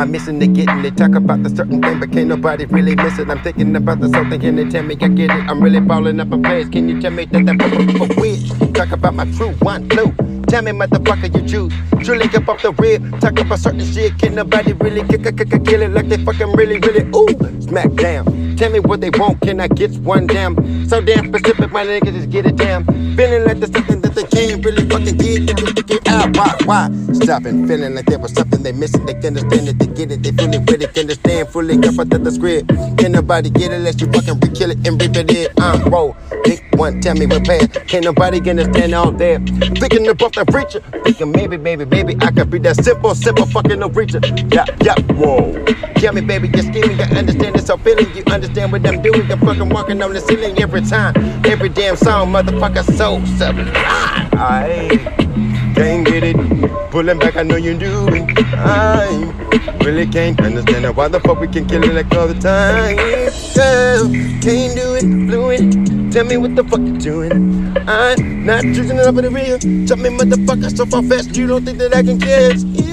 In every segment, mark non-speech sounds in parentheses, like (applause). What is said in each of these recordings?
my mission to getting it. They talk about the certain thing, but can't nobody really miss it. I'm thinking about the something, can they tell me I get it? I'm really balling up a place. Can you tell me that I'm a weird? Talk about my true one blue. Tell me, motherfucker, you choose. Truly up off the rib. Talk about certain shit. Can't nobody really kick kick a kill it like they fucking really, really ooh. Smack down. Tell me what they want. Can I get one damn? So damn specific, my niggas just get it damn. Feeling like there's something that they can't really fucking get. Get it, get out. Why? Why? Stopping. Feeling like there was something they missing. They can understand it. They get it. They feel it. Really can understand. Fully up covered the script. Can nobody get it unless you fucking re-kill it and rip it in? I'm roll. Big one. Tell me what bad. Can't nobody understand all that. Thinking about the preacher. Thinking maybe, maybe, maybe I could be that simple, simple fucking no preacher. Yeah, yeah, whoa. Tell me, baby, just give me the understanding. So feeling you understand what I'm doing. I'm fucking walking on the ceiling every time. Every damn song, motherfucker, so sublime. I can't get it. Pulling back, I know you do it. I really can't understand why the fuck we can kill it like all the time. Girl, can't do it, it. Tell me what the fuck you're doing. I'm not choosing it up for the real. Tell me, motherfucker, so far fast you don't think that I can catch.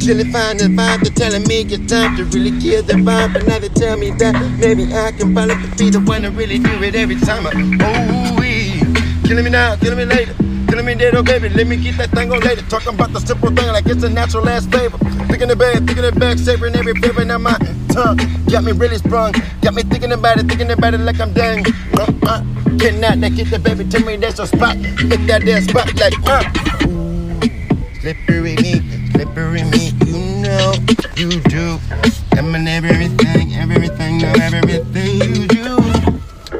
Till they find the vibe, they're telling me it's time to really kill the vibe. But now they tell me that maybe I can probably be the one to really do it every time. I, oh, killing me now, killing me later. Killing me dead, oh baby, let me get that thing on later. Talking about the simple thing like it's a natural ass flavor. Thinking the bag, thinking the back, savoring every flavor. Now my tongue got me really sprung. Got me thinking about it, thinking about it like I'm dang. Uh, uh, cannot that get the baby, tell me there's a spot. Hit that there spot like, uh. Slippery me, slippery me, you know you do. I'm in everything, everything, know everything you do.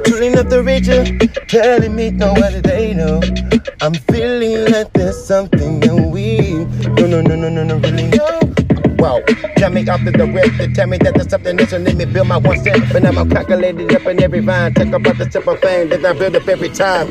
Pulling up the richer, telling me no they know. I'm feeling like there's something that we no no no no no no really know. Wow, tell me after the they tell me that there's something else and let me build my one step. But now I'm calculated up in every vine. Talk about the simple thing that I build up every time.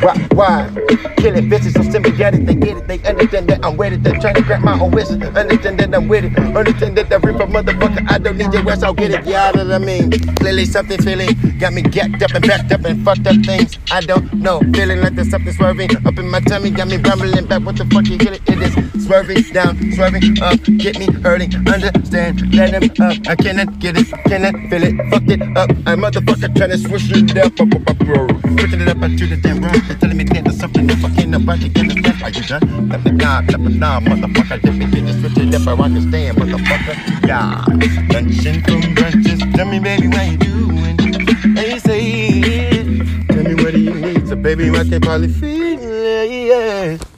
Why? Why? Kill it, bitches so symbiotic, they get it, they understand that I'm with it. They're trying to grab my own wishes, understand that I'm with it. Understand that the reaper motherfucker, I don't need your ass, I'll get it. Yeah, know what I mean. Clearly something feeling got me gacked up and backed up and fucked up things. I don't know, feeling like there's something swerving up in my tummy, got me rumbling back. What the fuck you get it? It is swerving down, swerving up, get me hurting. Understand, let him up. I cannot get it, cannot feel it, fuck it up. I motherfucker trying to switch it up. Switching it up to the damn right. They're telling me that there's something that fucking nobody can understand. Are you done? Let me nah, let me nah, motherfucker. Let me get this switch it up, I can stand, motherfucker. Yeah. Lunching from branches. Tell me, baby, what you doing? They say it. Tell me what do you need? So, baby, I can probably feel it, yeah.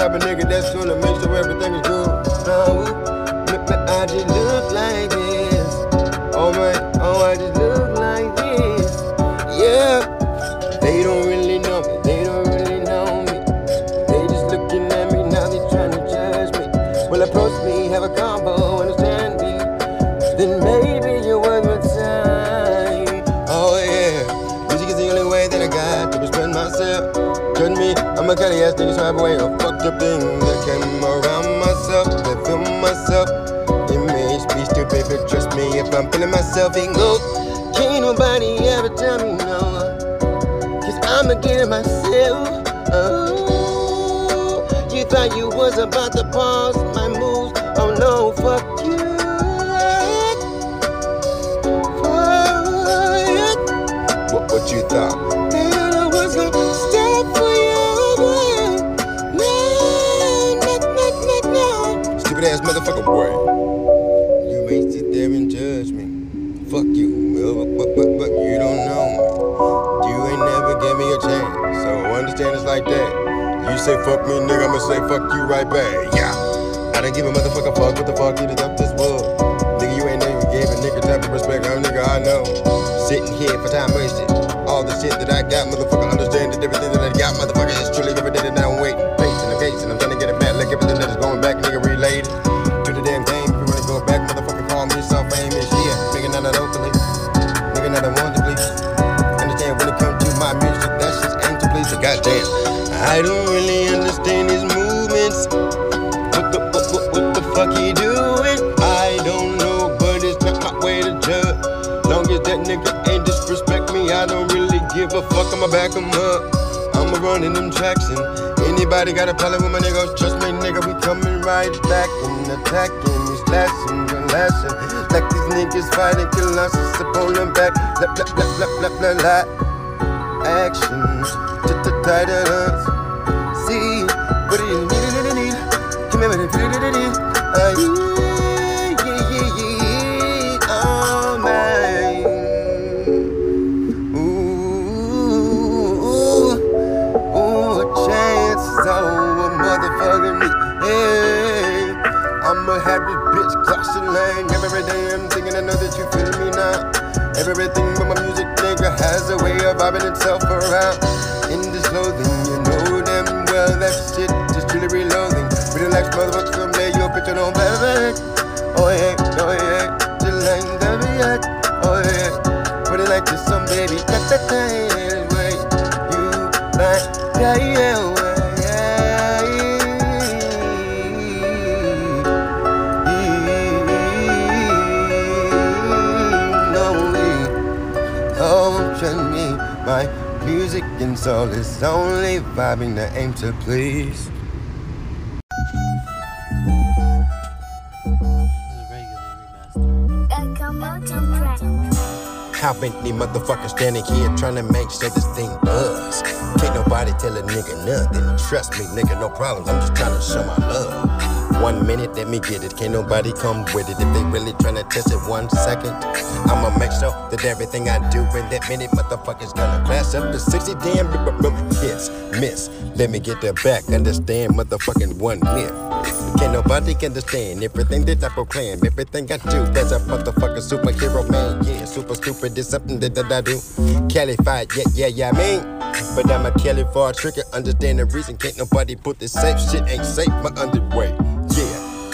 Type of nigga that's gonna make sure everything is good. Feeling myself, it goes. Can't nobody ever tell me no. Cause I'ma myself. Oh, you thought you was about to pause my moves. Oh no, fuck you. Fuck. What, what you thought? Like that. You say fuck me, nigga, I'ma say fuck you right back. Yeah. I don't give a motherfucker fuck what the fuck you did up this wood. Nigga, you ain't never gave a nigga type of respect. I'm a nigga I know. Sitting here for time wasted. All the shit that I got, motherfucker, understand that everything that I got, motherfucker, is truly every day that I'm waiting. Facing the case, and I'm trying to get it back like everything that is going back, a fuck. I'ma back him up. I'ma run in them tracks anybody got a problem with my nigga? Trust me, nigga, we coming right back and attacking, we slashing and lashing. Like these niggas fighting colossus upon them back. Blah, blah, blah, blah, blah, blah, blah. Actions, tighter us. See, what do you need? Come here, what you need? Everything but my music, nigga, has a way of bobbing itself around. In this loathing, you know damn well that shit just truly reloading. Relax, motherfucker, come lay your picture on baby. Oh yeah, oh yeah, just like that, yeah. Oh yeah, put it like this, some baby, that that that way you like, yeah, yeah. My music and soul is only vibing the aim to please. How many motherfuckers standing here trying to make sure this thing buzz? Can't nobody tell a nigga nothing. Trust me, nigga, no problems. I'm just trying to show my love. One minute, let me get it. Can't nobody come with it. If they really tryna test it one second, I'ma make sure that everything I do in that minute, motherfuckers gonna class up to 60 damn hits. Miss, let me get that back. Understand, motherfucking one minute. Can't nobody understand everything that I proclaim. Everything I do, that's a motherfucking superhero, man. Yeah, super stupid is something that, that I do. Calified, yeah, yeah, yeah, I mean. But I'm a Kelly for a trigger. Understand the reason can't nobody put this safe shit ain't safe. My underway,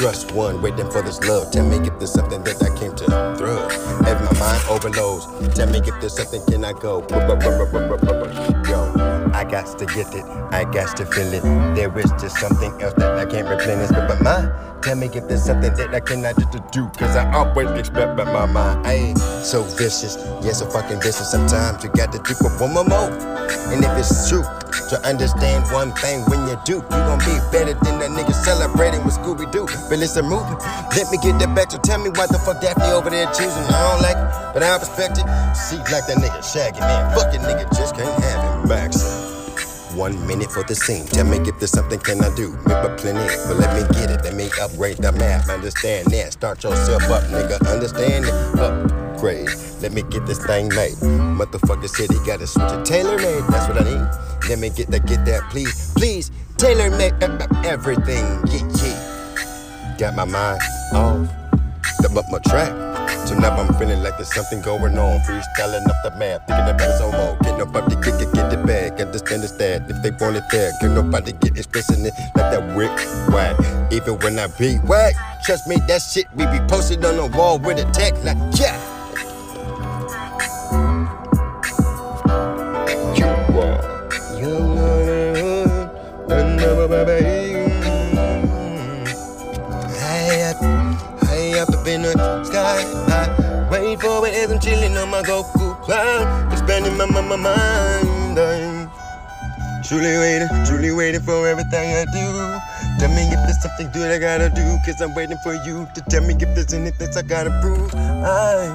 yeah. Thrust one, waiting for this love. Tell me if there's something that I came to throw. As my mind overloads, tell me if there's something can I go. Yo. I got to get it, I got to feel it. There is just something else that I can't replenish. But, but my, tell me if there's something that I cannot just do. Cause I always expect but my mind. I ain't so vicious, yes, so fucking vicious. Sometimes you got to do it one more. And if it's true, to understand one thing when you do, you gon' be better than that nigga celebrating with Scooby Doo. But it's a movie. Let me get that back. So tell me why the fuck Daphne over there choosing. I don't like it, but I respect it. See, like that nigga Shaggy, man. Fucking nigga just can't have him back. So. One minute for the scene. Tell me if there's something can I do. Maybe plenty, but let me get it. Let me upgrade the map. Understand that. Start yourself up, nigga. Understand it. Upgrade. Let me get this thing made. Motherfucker said he got a switch tailor made. That's what I need. Let me get that, get that, please, please. Tailor made uh, uh, everything. Yeah, yeah. Got my mind off the, up my track. So now I'm feeling like there's something going on. Freestyling up the map, thinking about more. Can't nobody get, get, get it back. Understand it's that if they want it there, can nobody get expressing it like that wick whack. Even when I be whack, trust me, that shit we be posted on the wall with a tag like yeah. As I'm chilling on my Goku cloud. Expanding my, my, my mind. I'm truly waiting, truly waiting for everything I do. Tell me if there's something good I gotta do. Cause I'm waiting for you to tell me if there's anything I gotta prove. I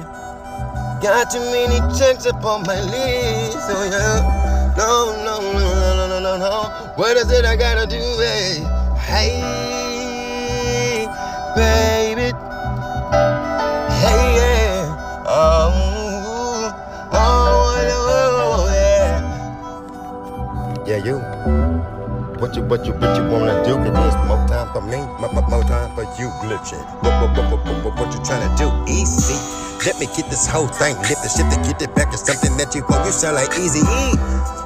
got too many checks up on my list. Oh yeah. No, no, no, no, no, no, no. What is it I gotta do, hey? Hey, baby. Hey, yeah. Yeah, you. What you, what you, what you wanna do? It is more time for me, more, more time for you, glitching. What, what, what, what, what, what you trying to do? Easy. Let me get this whole thing, lift the shit to get it back to something that you want. You sound like easy E.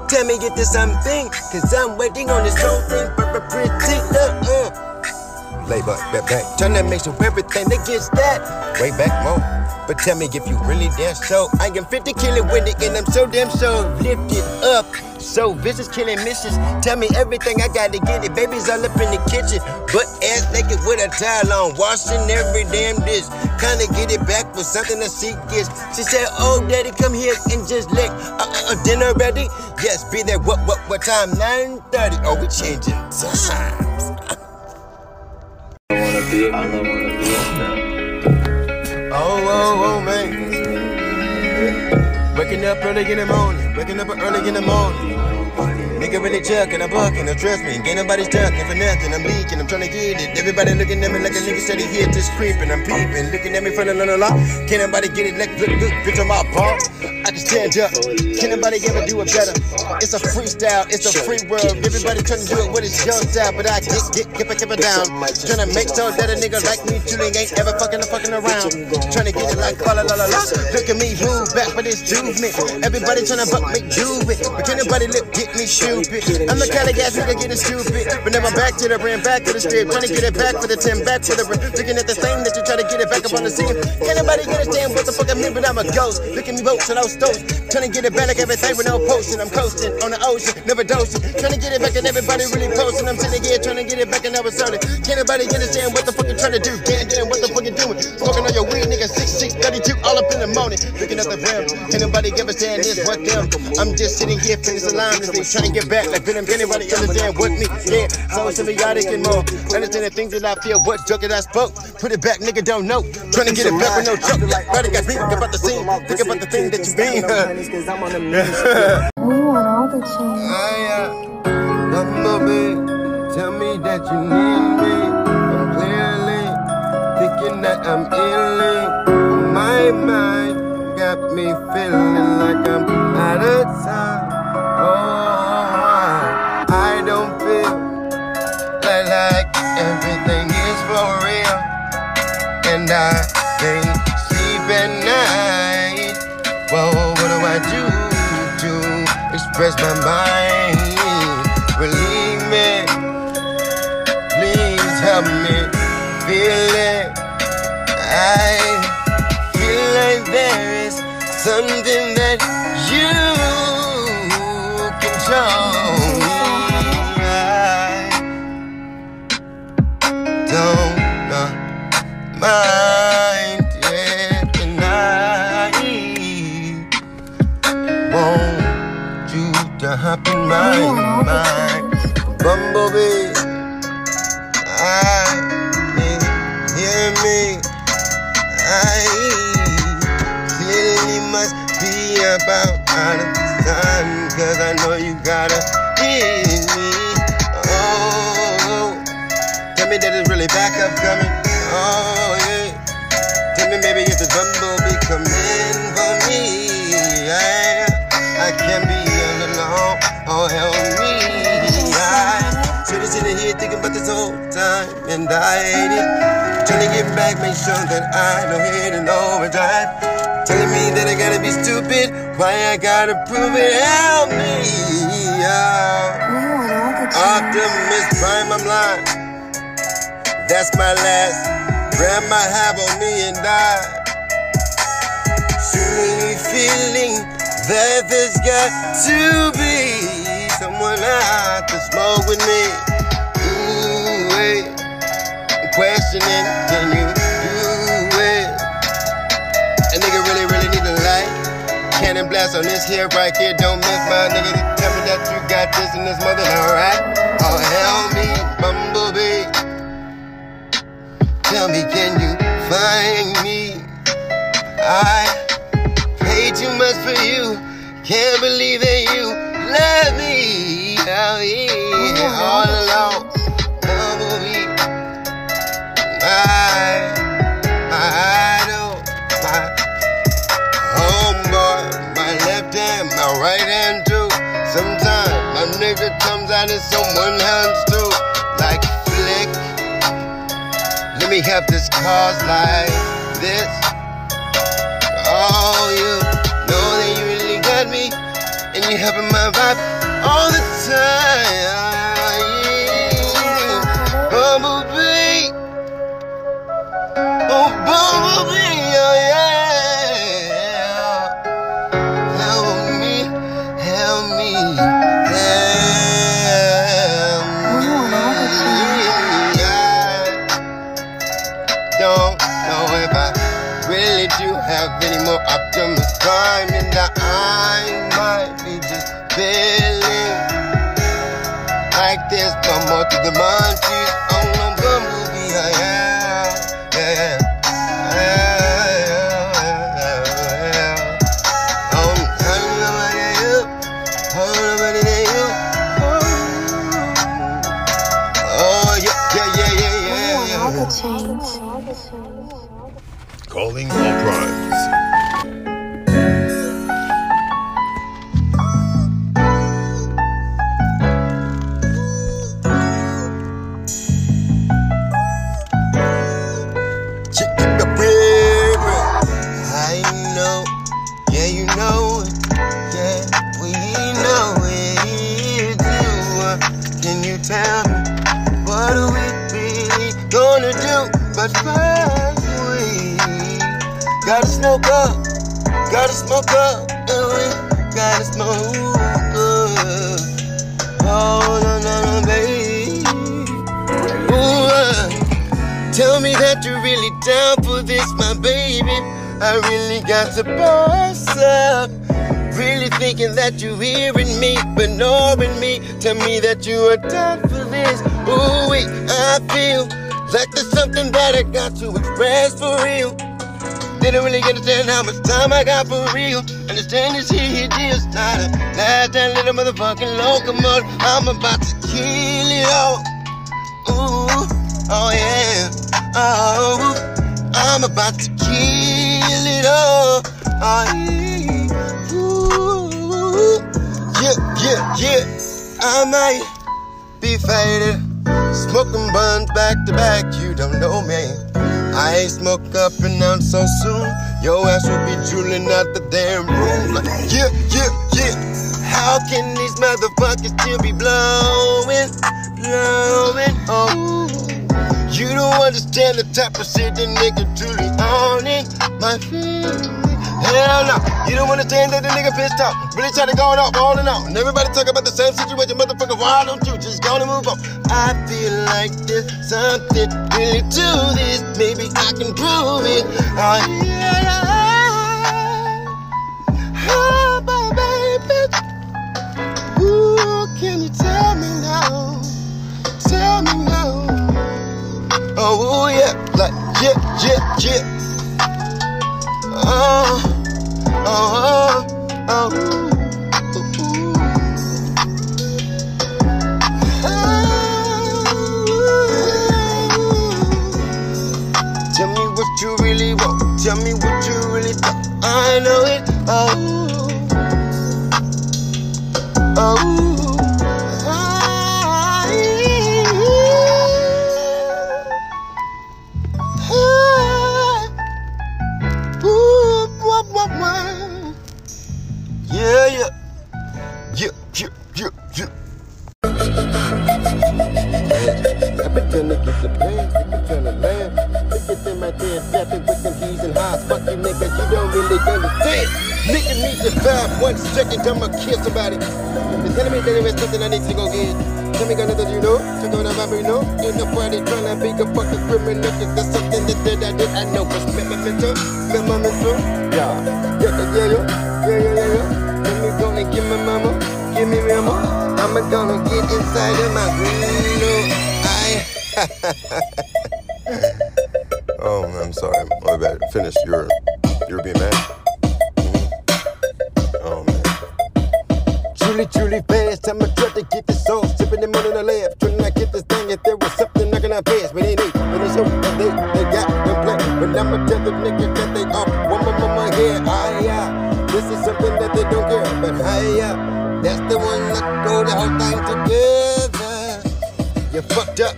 Tell me get this something, cause I'm waiting on this whole thing, pretty, uh, uh. Lay back, back, back. Turn that mix with everything that gets that way back more. But tell me if you really damn so. I am 50 killing with it, and I'm so damn so lifted up. So vicious killing missions. Tell me everything I gotta get it. Baby's all up in the kitchen, but ass naked with a towel on, washing every damn dish. Kinda get it back with something that she gets. She said, Oh, daddy, come here and just lick. Uh, uh, dinner ready? Yes, be there. What, what, what time? 9:30. Oh, we changing times. (laughs) Oh, oh, oh, man. Waking up early in the morning, waking up early in the morning. Nigga really chucking, I'm bucking, don't trust me. Ain't nobody stucking for nothing, I'm leaking, I'm trying to get it. Everybody looking at me like a nigga said he here just creeping, I'm peeping. Looking at me from the la la. Can't nobody get it like look, look, bitch on my ball. I can stand up, can't nobody ever do it better. It's a freestyle, it's a free world. Everybody trying to do it with his young style, but I get, get, keep it, keep it down. Trying to make sure that a nigga like me truly ain't ever fucking fucking around. Trying to get it like la la la la. Look at me, move back for this movement. Everybody trying to buck me, do it. But can't nobody lip get me stupid. I'm the kind of gas nigga getting stupid. But now I'm back to the brand, back to the strip. Trying to get it back for the 10, back for the brand. Looking at the thing that you try to get it back up on the scene. Can't nobody understand what the fuck I mean, but I'm a ghost. Look at me boats and those stones. Trying to get it back like everything with no potion. I'm coasting on the ocean, never dosing. Trying to get it back and everybody really posting. I'm sitting here trying to get it back and never started. Can't nobody understand what the fuck you trying to do. Can't damn what the fuck you doing. Smoking on all up in the morning. Looking at the rim. Can't nobody understand this, what them. I'm just sitting here, fingers aligned, trying to get back like Venom. Can't nobody understand what me. Yeah, so symbiotic and more. Understand the things that I feel, what joke that I spoke. Put it back, nigga, don't know. Trying to get it back with no joke. Buddy got beat, think about the scene. Think about the thing that you been. We want all the change. Bumblebee, tell me that you need me. I'm clearly thinking that I'm ailing. My mind got me feeling like I'm out of time. Oh, I, don't feel like, like everything is for real. And I can't sleep at night. Whoa, what do I do to express my mind? Something that you show. I don't mind it, and I want you to hop in my We want all the mind. Gotta hear me. Oh, tell me that it's really back up coming. Oh, yeah. Tell me maybe it's the bumblebee coming for me. Yeah, I can't be alone. Oh, help me. I should have sitting here thinking about this whole time and I hate it. Trying to get back, make sure that I don't hit an overdrive. Telling me that I gotta be stupid. Why I gotta prove it? Help me. Yeah. We want all. Optimus Prime, I'm lying. That's my last I have on me and I. Truly feeling that there's got to be someone out to smoke with me. Ooh, wait. I'm questioning, can you Cannon blast on this here right here. Don't miss my nigga. Tell me that you got this in this mother, alright? Oh, help me, Bumblebee. Tell me, can you find me? I paid too much for you. Can't believe that you love me out here all alone. Bumblebee. I, I left hand, my right hand too. Sometimes my nigga comes out in someone hands too, like flick. Let me help this cause like this. Oh, you know that you really got me, and you helping my vibe all the time. Climbing that I might be just feeling like there's no more to the munchies on oh, no bumblebee. Yeah, yeah, yeah. Oh, yeah, yeah, yeah, yeah, yeah, yeah. The. Calling all I really got to boss up. Really thinking that you're hearing me, but ignoring me. Tell me that you are down for this. Ooh, wait, I feel like there's something that I got to express for real. Didn't really understand how much time I got for real. Understand this here, here deal starter. Last that little motherfucking locomotive. I'm about to kill it all. Ooh, oh yeah. Oh, I'm about to kill Oh, yeah. Yeah, yeah. I might be faded. Smoking buns back to back, you don't know me. I ain't smoke up and down so soon. Your ass will be drooling out the damn room. Yeah, yeah, yeah. How can these motherfuckers still be blowing, blowing? Oh, you don't understand the type of shit that nigga truly on it, my friend. Hell no, you don't understand that the nigga pissed off. Really trying to go it off, all and all. And everybody talk about the same situation, motherfucker. Why don't you just go and move on? I feel like there's something really to this. Maybe I can prove it. Oh, yeah. Oh, my baby. Ooh, can you tell me now? Tell me now. Oh yeah, like yeah, yeah. Oh, oh, oh, oh. Oh. Tell me what you really want. Tell me what you really thought. I know it. Oh, oh. Look at them right there, dapping with them keys and highs. Fuck you niggas, you don't really understand. Nigga need to vibe one second, I'ma kill somebody. They telling me that there is something I need to go get. Tell me, nothing you know? Check out that vibe, you know? Ain't nobody trying to be a fucking criminal, cause that's something that, that I did. I know, but spit my mentor, spit my mentor. Yeah, yeah, yeah, yeah, yeah, yeah, yeah. Let me go and give my mama, give me mama. I'ma gonna get inside of my window. I. (laughs) oh, I'm sorry. My bad. Finish. You're, you're being mad. Mhm. Oh man. Truly, truly fast. I'ma try to get this off. Sipping them on the left. Trying to get this thing. If there was something knocking out past, but it ain't. But it's that they, they got them play. But I'ma tell the niggas that they off. One more, more here. Ah, yeah. This is something that they don't care. But hey, yeah. That's the one that go the whole thing together. You fucked up.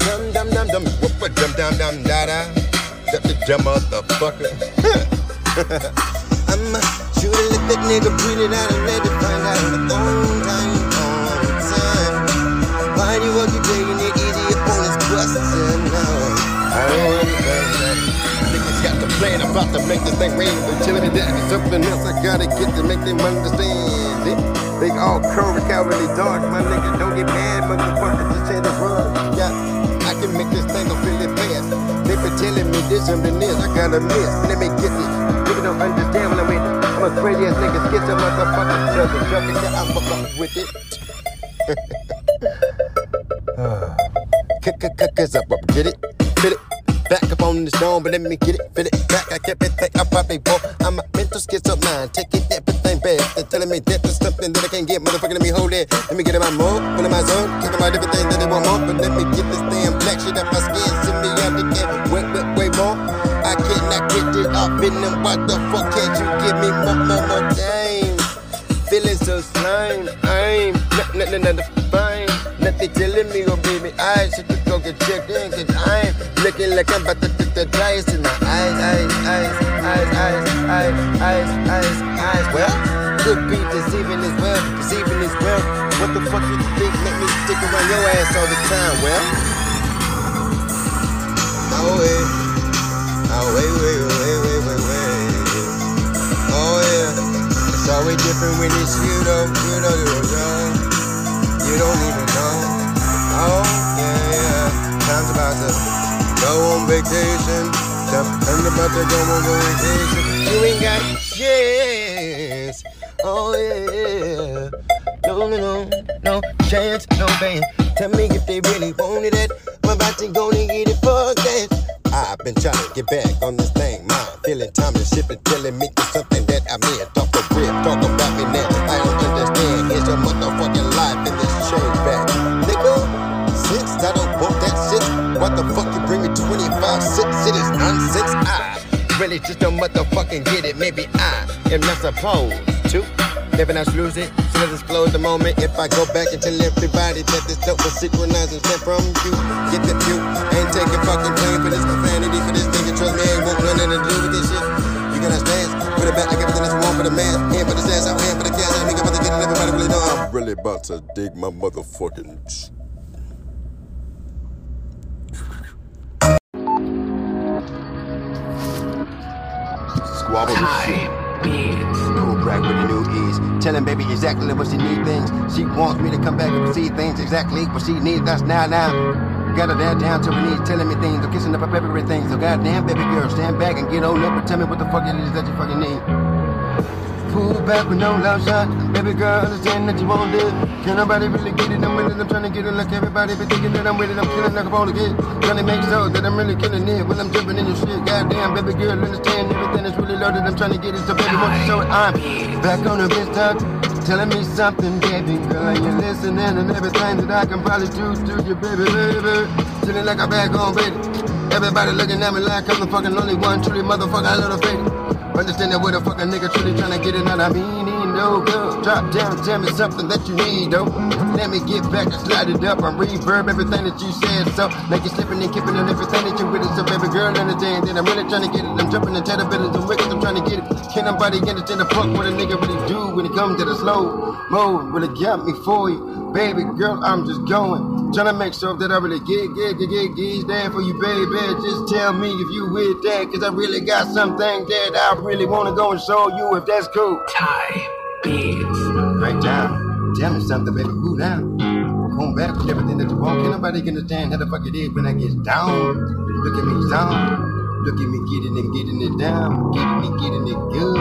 Dum dum dum dum. Whoop a dum dum dum the dumb motherfucker. (laughs) I'ma shoot a lick that nigga, breathe it out and let it find out on the own time, on time. Why you work you taking it easy upon this question? No, I don't understand that. Niggas got the plan, I'm about to make this thing rain. They're telling me that it's something else I gotta get to make them understand it. They all curly, cowardly dark, my nigga. Don't get mad, motherfucker. Just say the run. Yeah, can make this thing go really fast. They been telling me this and this, I gotta miss. Let me get this. Nigga don't understand when I'm with. I'm a crazy ass nigga, skits a motherfucker. Juggle, juggle, yeah, I'm fucking with it. (laughs) Cause up, up, get it, fit it. Back up on the stone, but let me get it, fit it back. I kept it thick, I probably bought. I'm a mental schizo mind, take it, everything bad. They're telling me that there's something that I can't get, motherfucker, let me hold it. Let me get in my mode, put in my zone, talking about everything so slime, I'm nothing, nothing fine. Nothing telling me, oh baby, I should go get checked in, cause I'm looking like I'm about to put the dice in my eyes, eyes, eyes, eyes, eyes, eyes, eyes, eyes, eyes. Well, could be deceiving as well, deceiving as well. What the fuck you think make me stick around your ass all the time? Well, oh wait, oh wait, wait, wait. Always different when it's you though, you know, you're know. You don't even know. Oh, yeah, yeah. Time's about to go on vacation. I'm about to go on vacation. You ain't got chance. Oh, yeah. No, no, no, no chance, no band. Tell me if they really wanted it. I'm about to go and get it, fuck that. I've been trying to get back on this thing. My feeling time shit been telling me to something just don't motherfucking get it. Maybe I am not supposed to. Never not lose it. So let's disclose the moment. If I go back and tell everybody that this dope was synchronized and sent from you, get the view. Ain't taking fucking blame for this profanity, for this nigga. Trust me, ain't want nothing to do with this shit. You gonna stand, put it back like everything that's wrong for the man. Hand for the ass, out hand for the cash. I nigga about to get it. Everybody really know I'm really about to dig my motherfucking. Squabble this shit. Cool brag with the new ease. Telling baby exactly what she need things. She wants me to come back and see things exactly what she needs. That's now, now. Got her there down to her knees, telling me things. I'm kissing up up everything. So goddamn, baby girl, stand back and get old up and tell me what the fuck it is that you fucking need. Pull back with no love shot. Baby girl, understand that you won't do. Can nobody really get it? I'm with it. I'm trying to get it like everybody be thinking that I'm with it. I'm killing like a of kid. Trying to make sure that I'm really killing it when I'm jumping in your shit. Goddamn, baby girl, understand everything is really loaded. I'm trying to get it, so baby, won't you show it? I'm back on the bitch talk. Telling me something, baby girl, you listening and everything that I can probably do to you, baby, baby. Feeling like I'm back on, baby. Everybody looking at me like I'm the fucking only one, truly motherfucker, I love the fake. Understand that with a fucking nigga truly trying to get it out. I mean, he no good. Drop down, tell me something that you need, though. Let me get back and slide it up and reverb everything that you said. So, like you're slipping and keeping on everything that you with it. So, baby girl, understand that I'm really trying to get it. I'm jumping into the buildings and wicked. I'm trying to get it. Can't nobody understand the fuck what a nigga really do when it comes to the slow mode. Really got me for you. Baby girl, I'm just going. Trying to make sure that I really get, get, get, get, get there for you, baby. Just tell me if you with that, cause I really got something that I really wanna go and show you if that's cool. Time beats. Right down. Tell me something, baby. Cool down. Come back with everything that you want. Can't nobody understand how the fuck it is when I get down. Look at me down. Look at me getting it, getting it down. Getting it, getting it good.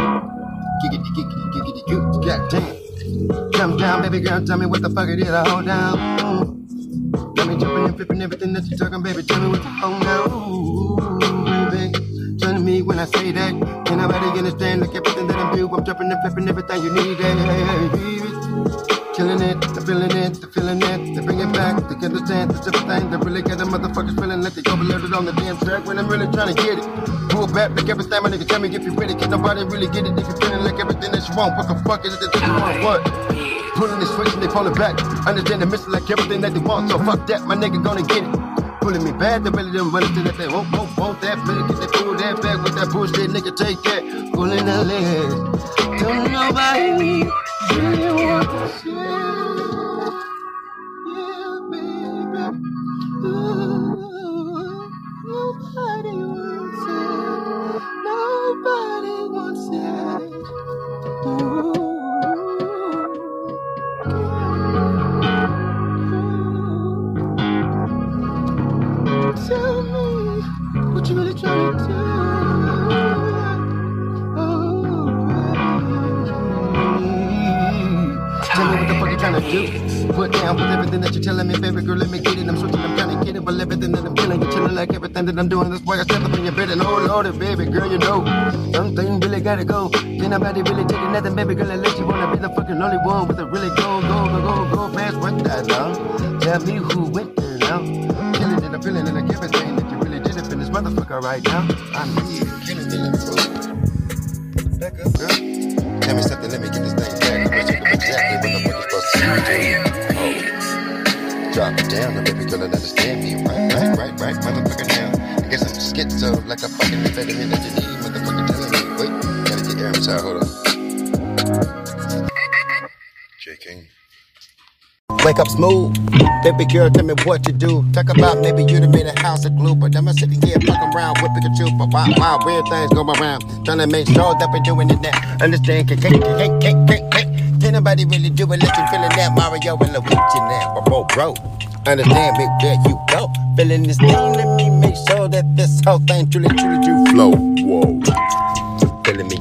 Giggity, giggity, it, good. Goddamn. Jump down, baby girl. Tell me what the fuck it is I hold down. Got me jumping and flipping everything that you're talking, baby. Tell me what you hold down, baby. Turn to me when I say that. Can nobody understand? Look everything that I'm doing. I'm jumping and flipping everything you need. Hey, hey, hey. Killing it, the feeling it, the feeling it, they bring it back, they the chance, it's everything, they really get the motherfuckers feeling like they overloaded on the damn track when I'm really trying to get it. Pull back, like every my nigga tell me if you ready, can nobody really get it if you feeling like everything that you want, what the fuck is it that you want, what? Pulling the switch and they pulling back, understand they missing like everything that they want, so fuck that, my nigga gonna get it. Pulling me bad, they really didn't run into that, they won't, won't, won't that, better get that pull that back with that bullshit, nigga take that, pulling the leg. Don't nobody 是我的心。I'm doing. this why I step up in your bed and oh lordy, baby girl, you know something really gotta go. Ain't nobody really taking nothing, baby girl, unless you wanna be the fucking only one with a really go, go, go, go, go past what that now. Tell me who went there now. Killing it, I'm feeling it, like everything that you really did up in this motherfucker right now. I'm really killing it, bro. Inside, hold on. J King. Wake up smooth. Baby girl, tell me what to do. Talk about maybe you'd have made a house of glue, but I'm sitting here fucking around with Pikachu. But wow, wow, weird things go around. Trying to make sure that we're doing it now. Understand? Can't, can't, can't, can't, can't, can't. Can't nobody really do it you feeling that Mario and Luigi now. But bro, bro, understand me where you go. Feeling this thing, let me make sure that this whole thing truly, truly do flow. Whoa.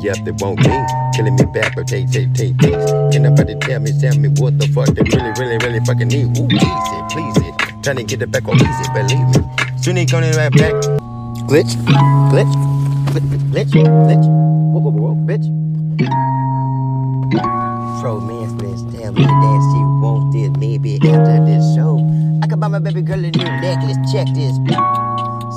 Me up, they won't be. Killing me back, but take, take, take, take. Can nobody tell me, tell me what the fuck they really, really, really fucking need? Ooh, easy, please it. Trying to get it back on easy, believe me. Soon he gonna right back. Glitch, glitch, glitch, glitch, glitch. Whoa, whoa, whoa, bitch. Romance, bitch, tell me that she wants this, maybe after this show. I could buy my baby girl a new necklace, check this.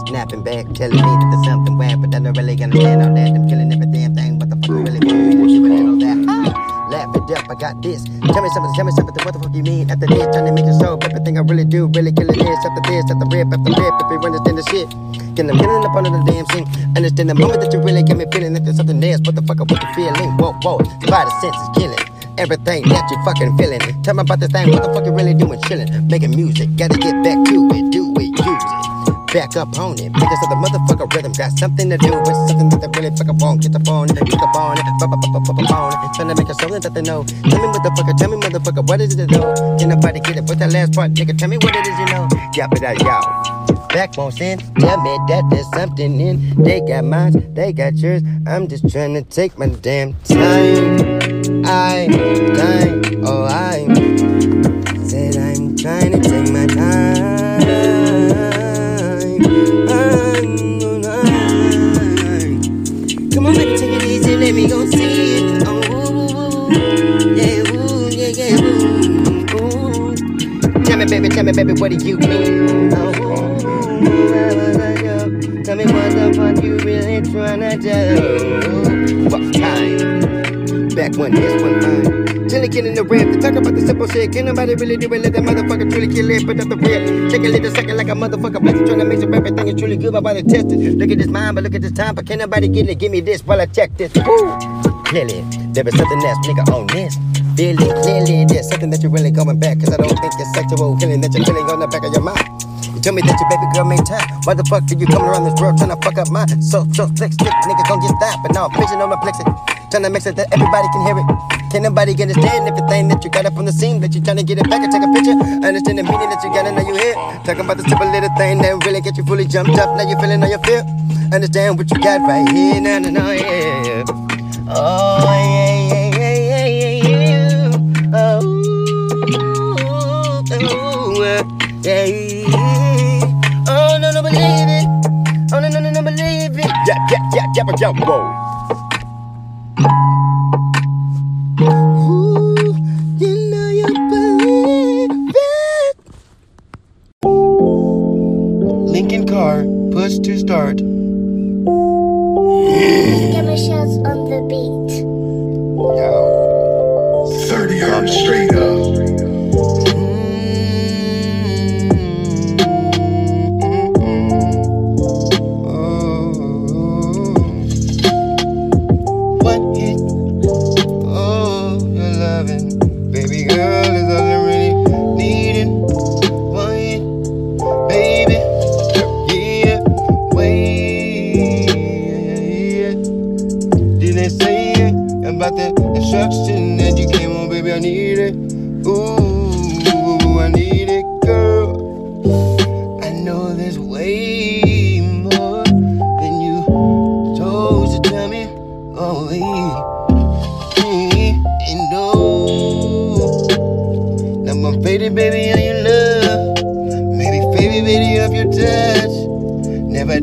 Snapping back, telling me that there's something whack, but I don't really understand all that. I'm killing every damn thing, the you really want me to do? You really know that? Ah, laugh it up, I got this. Tell me something, tell me something, what the fuck you mean? After this, trying to make it so, everything I really do, really killing this. After this, after rip, after rip, if you understand the shit. Can I'm killing up under the damn scene. Understand the moment that you really get me feeling that there's something else. What the fuck, what the feeling? Whoa, whoa, spider sense is killing. Everything that you fucking feeling. Tell me about this thing, what the fuck you really doing? Chilling, making music, gotta get back to it, do it, use it. Back up on it, because of the motherfucker rhythm got something to do with something that they really fucking want. Get the phone, get the phone, fuck up, fuck up, phone. Trying to make it something that they know. Tell me motherfucker, tell me motherfucker, what is it to know? Can nobody get it? Put that last part, nigga, tell me what it is you know. Yap it out, uh, y'all. Back won't sin. Tell me that there's something in. They got mine, they got yours. I'm just trying to take my damn time. I, time, oh I said I'm trying to baby, tell me, baby, what do you mean? Ooh, ooh, tell me what the fuck you really tryna do? What time? Back when this one fine. Chillin' in the rap, to talk about the simple shit. Can nobody really do it? Let that motherfucker truly kill it, put up the rip. Take a little second like a motherfucker blessing, trying to make sure everything is truly good. My body tested. Look at this mind, but look at this time. But can nobody get it? Give me this while I check this. Woo! Clearly, there is something else, nigga, on this. It clearly, there's something that you're really going back. Cause I don't think it's sexual healing that you're feeling on the back of your mind. You tell me that your baby girl made time. Why the fuck did you come around this world trying to fuck up mine? So, so, slick, stick, nigga, gon' get that. But now I'm fishing on my plexi. Trying to make sure that everybody can hear it. Can nobody understand everything that you got up on the scene? That you trying to get it back and take a picture? Understand the meaning that you got and now you here. Talking about the simple little thing that really get you fully jumped up. Now you feeling all your fear. Understand what you got right here. No, no, no, yeah. Oh, yeah, Oh, believe it. Oh no, no, no believe it. Yeah, yeah, yeah, yeah,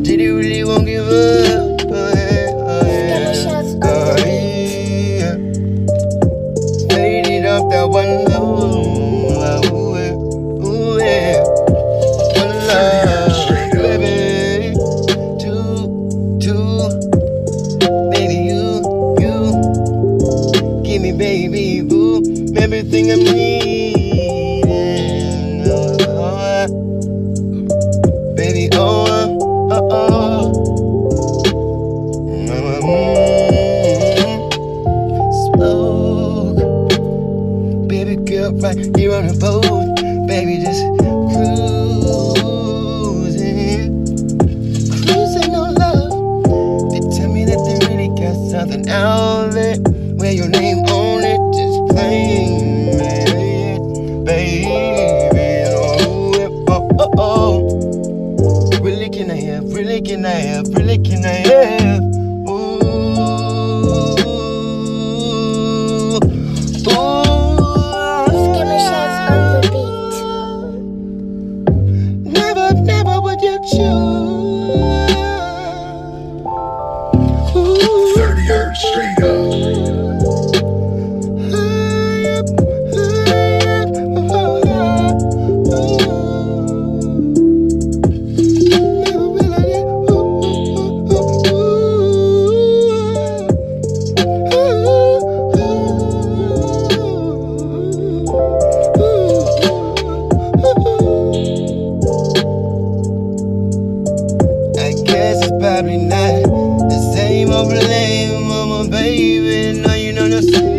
did it really wanna give up. The same old blame, mama, baby. Now you know the same.